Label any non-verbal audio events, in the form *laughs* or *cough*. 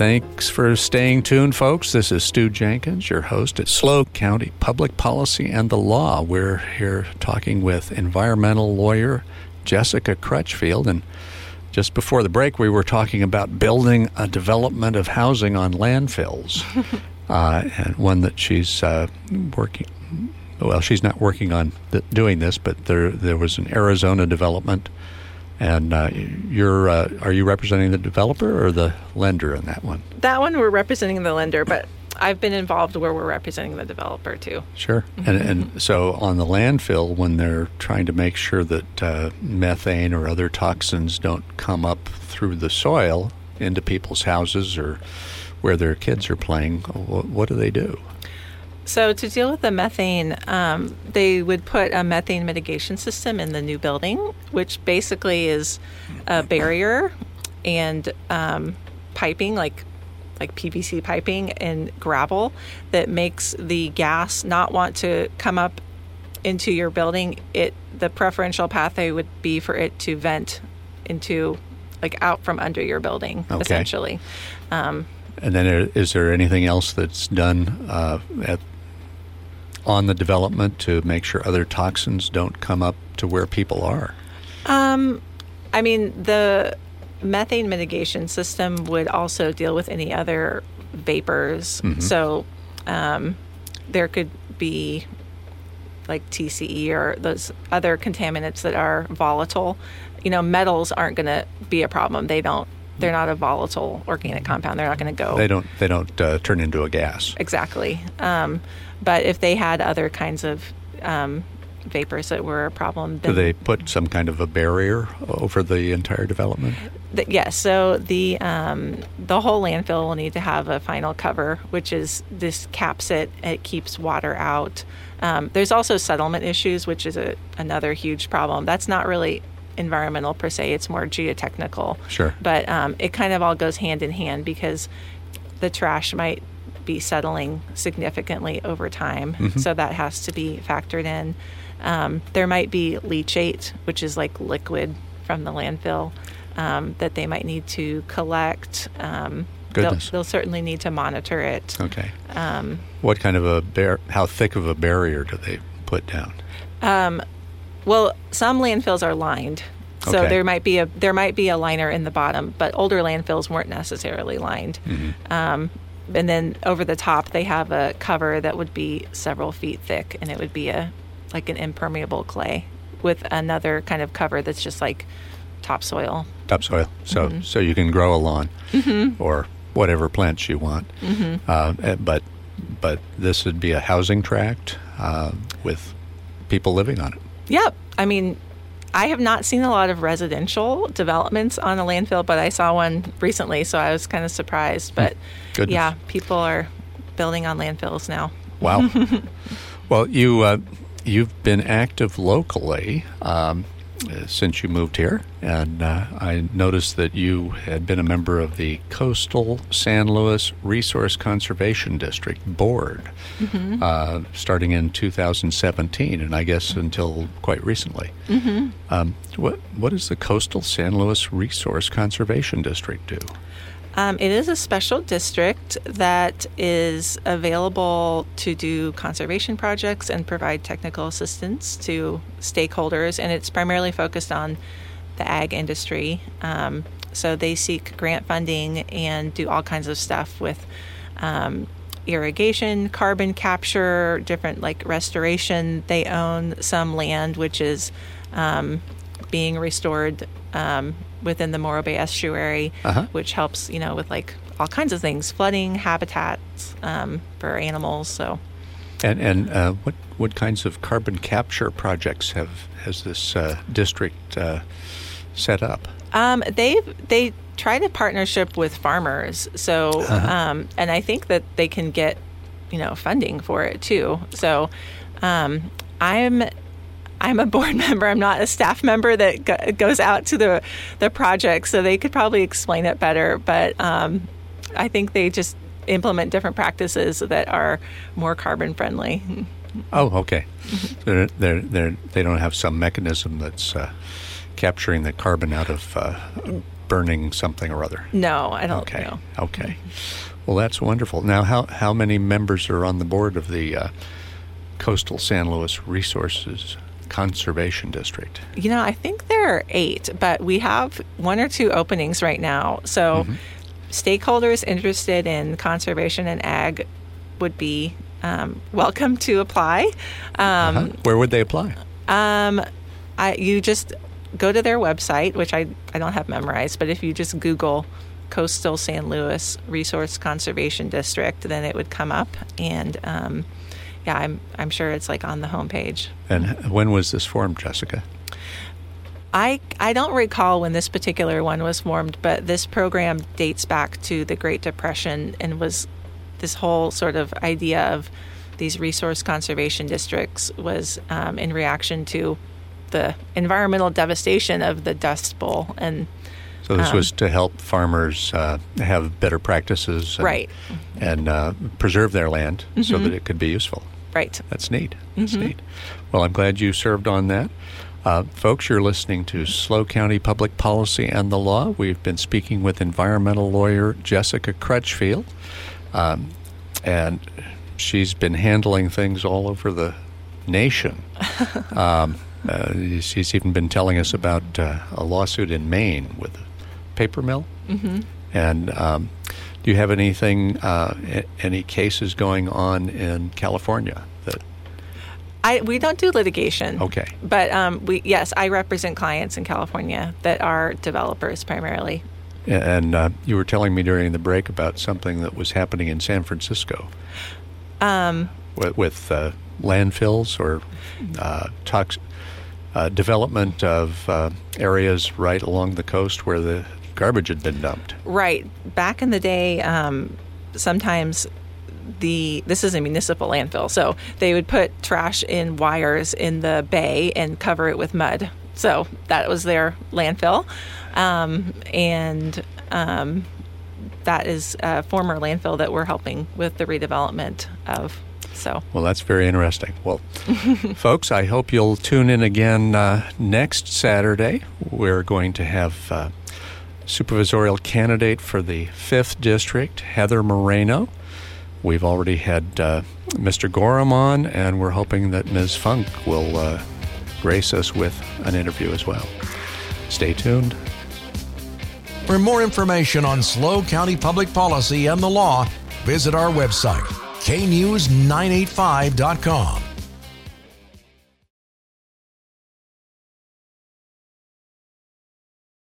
Thanks for staying tuned, folks. This is Stew Jenkins, your host at SLO County Public Policy and the Law. We're here talking with environmental lawyer Jessica Crutchfield. And just before the break, we were talking about building a development of housing on landfills, *laughs* uh, and one that she's uh, working. Well, she's not working on th- doing this, but there there was an Arizona development and uh, you're uh, are you representing the developer or the lender in that one? That one we're representing the lender, but I've been involved where we're representing the developer too. Sure. Mm-hmm. And, and so on the landfill, when they're trying to make sure that uh, methane or other toxins don't come up through the soil into people's houses or where their kids are playing, what, what do they do? So, to deal with the methane, um, they would put a methane mitigation system in the new building, which basically is a barrier and um, piping, like like PVC piping and gravel, that makes the gas not want to come up into your building. It the preferential pathway would be for it to vent into like out from under your building, okay. essentially. Um, and then, is there anything else that's done uh, at on the development to make sure other toxins don't come up to where people are? Um, I mean, the methane mitigation system would also deal with any other vapors. Mm-hmm. So um, there could be like TCE or those other contaminants that are volatile. You know, metals aren't going to be a problem. They don't. They're not a volatile organic compound. They're not going to go. They don't. They don't uh, turn into a gas. Exactly. Um, but if they had other kinds of um, vapors that were a problem, do they put some kind of a barrier over the entire development? The, yes. So the um, the whole landfill will need to have a final cover, which is this caps it. It keeps water out. Um, there's also settlement issues, which is a, another huge problem. That's not really environmental per se; it's more geotechnical. Sure. But um, it kind of all goes hand in hand because the trash might be settling significantly over time. Mm-hmm. So that has to be factored in. Um, there might be leachate, which is like liquid from the landfill um, that they might need to collect. Um, they'll, they'll, certainly need to monitor it. Okay. Um, what kind of a bar- how thick of a barrier do they put down? Well, some landfills are lined. So okay. there might be a there might be a liner in the bottom, but older landfills weren't necessarily lined. Mm-hmm. Um, and then over the top they have a cover that would be several feet thick and it would be a like an impermeable clay with another kind of cover that's just like topsoil topsoil so mm-hmm. so you can grow a lawn mm-hmm. or whatever plants you want mm-hmm. uh, eh, but but this would be a housing tract uh, with people living on it yep i mean I have not seen a lot of residential developments on a landfill, but I saw one recently, so I was kind of surprised. But Goodness. yeah, people are building on landfills now. Wow. *laughs* well, you uh, you've been active locally. Um, since you moved here, and uh, I noticed that you had been a member of the Coastal San Luis Resource Conservation District Board mm-hmm. uh, starting in 2017, and I guess until quite recently. Mm-hmm. Um, what what does the Coastal San Luis Resource Conservation District do? Um, it is a special district that is available to do conservation projects and provide technical assistance to stakeholders, and it's primarily focused on the ag industry. Um, so they seek grant funding and do all kinds of stuff with um, irrigation, carbon capture, different like restoration. They own some land which is um, being restored um, within the Morro Bay estuary, uh-huh. which helps, you know, with like all kinds of things, flooding, habitats um, for animals. So, and and uh, what what kinds of carbon capture projects have has this uh, district uh, set up? Um, they they try to partnership with farmers. So, uh-huh. um, and I think that they can get you know funding for it too. So, um, I'm I'm a board *laughs* member. I'm not a staff member that go- goes out to the the project, so they could probably explain it better. But um, I think they just implement different practices that are more carbon friendly. Oh, okay. they're, they're, they're, they don't have some mechanism that's uh, capturing the carbon out of uh, burning something or other. No, I don't Okay. know. Okay. Well, that's wonderful. Now, how how many members are on the board of the uh, Coastal San Luis Resources Conservation District? You know, I think there are eight, but we have one or two openings right now. So, stakeholders interested in conservation and ag would be um, welcome to apply. Um, Huh? Where would they apply? um, I, you just go to their website, which I, I don't have memorized, but if you just Google Coastal San Luis Resource Conservation District, then it would come up. And um, yeah, I'm, I'm sure it's like on the homepage. And when was this formed, Jessica? I, I don't recall when this particular one was formed, but this program dates back to the Great Depression and was this whole sort of idea of these resource conservation districts was um, in reaction to the environmental devastation of the Dust Bowl. And So this Um, was to help farmers uh, have better practices, and, Right. and uh, preserve their land so that it could be useful. right, That's neat. That's neat. Well, I'm glad you served on that. Uh, folks, you're listening to SLO County Public Policy and the Law. We've been speaking with environmental lawyer Jessica Crutchfield, um, and she's been handling things all over the nation. *laughs* um, uh, she's even been telling us about uh, a lawsuit in Maine with paper mill. Mm-hmm. And um, do you have anything, uh, any cases going on in California that I we don't do litigation. Okay. But um, we yes, I represent clients in California that are developers primarily. And uh, you were telling me during the break about something that was happening in San Francisco Um, with, with uh, landfills or uh, tox- uh, development of uh, areas right along the coast where the garbage had been dumped. Right. Back in the day, um, sometimes the this is a municipal landfill, so they would put trash in wires in the bay and cover it with mud. So that was their landfill, um, and um, that is a former landfill that we're helping with the redevelopment of. So Well, that's very interesting. Well, *laughs* folks, I hope you'll tune in again uh, next Saturday. We're going to have uh, supervisorial candidate for the 5th District, Heather Moreno. We've already had uh, Mr. Gorham on, and we're hoping that Ms. Funk will uh, grace us with an interview as well. Stay tuned. For more information on SLO County public policy and the law, visit our website, knews985.com.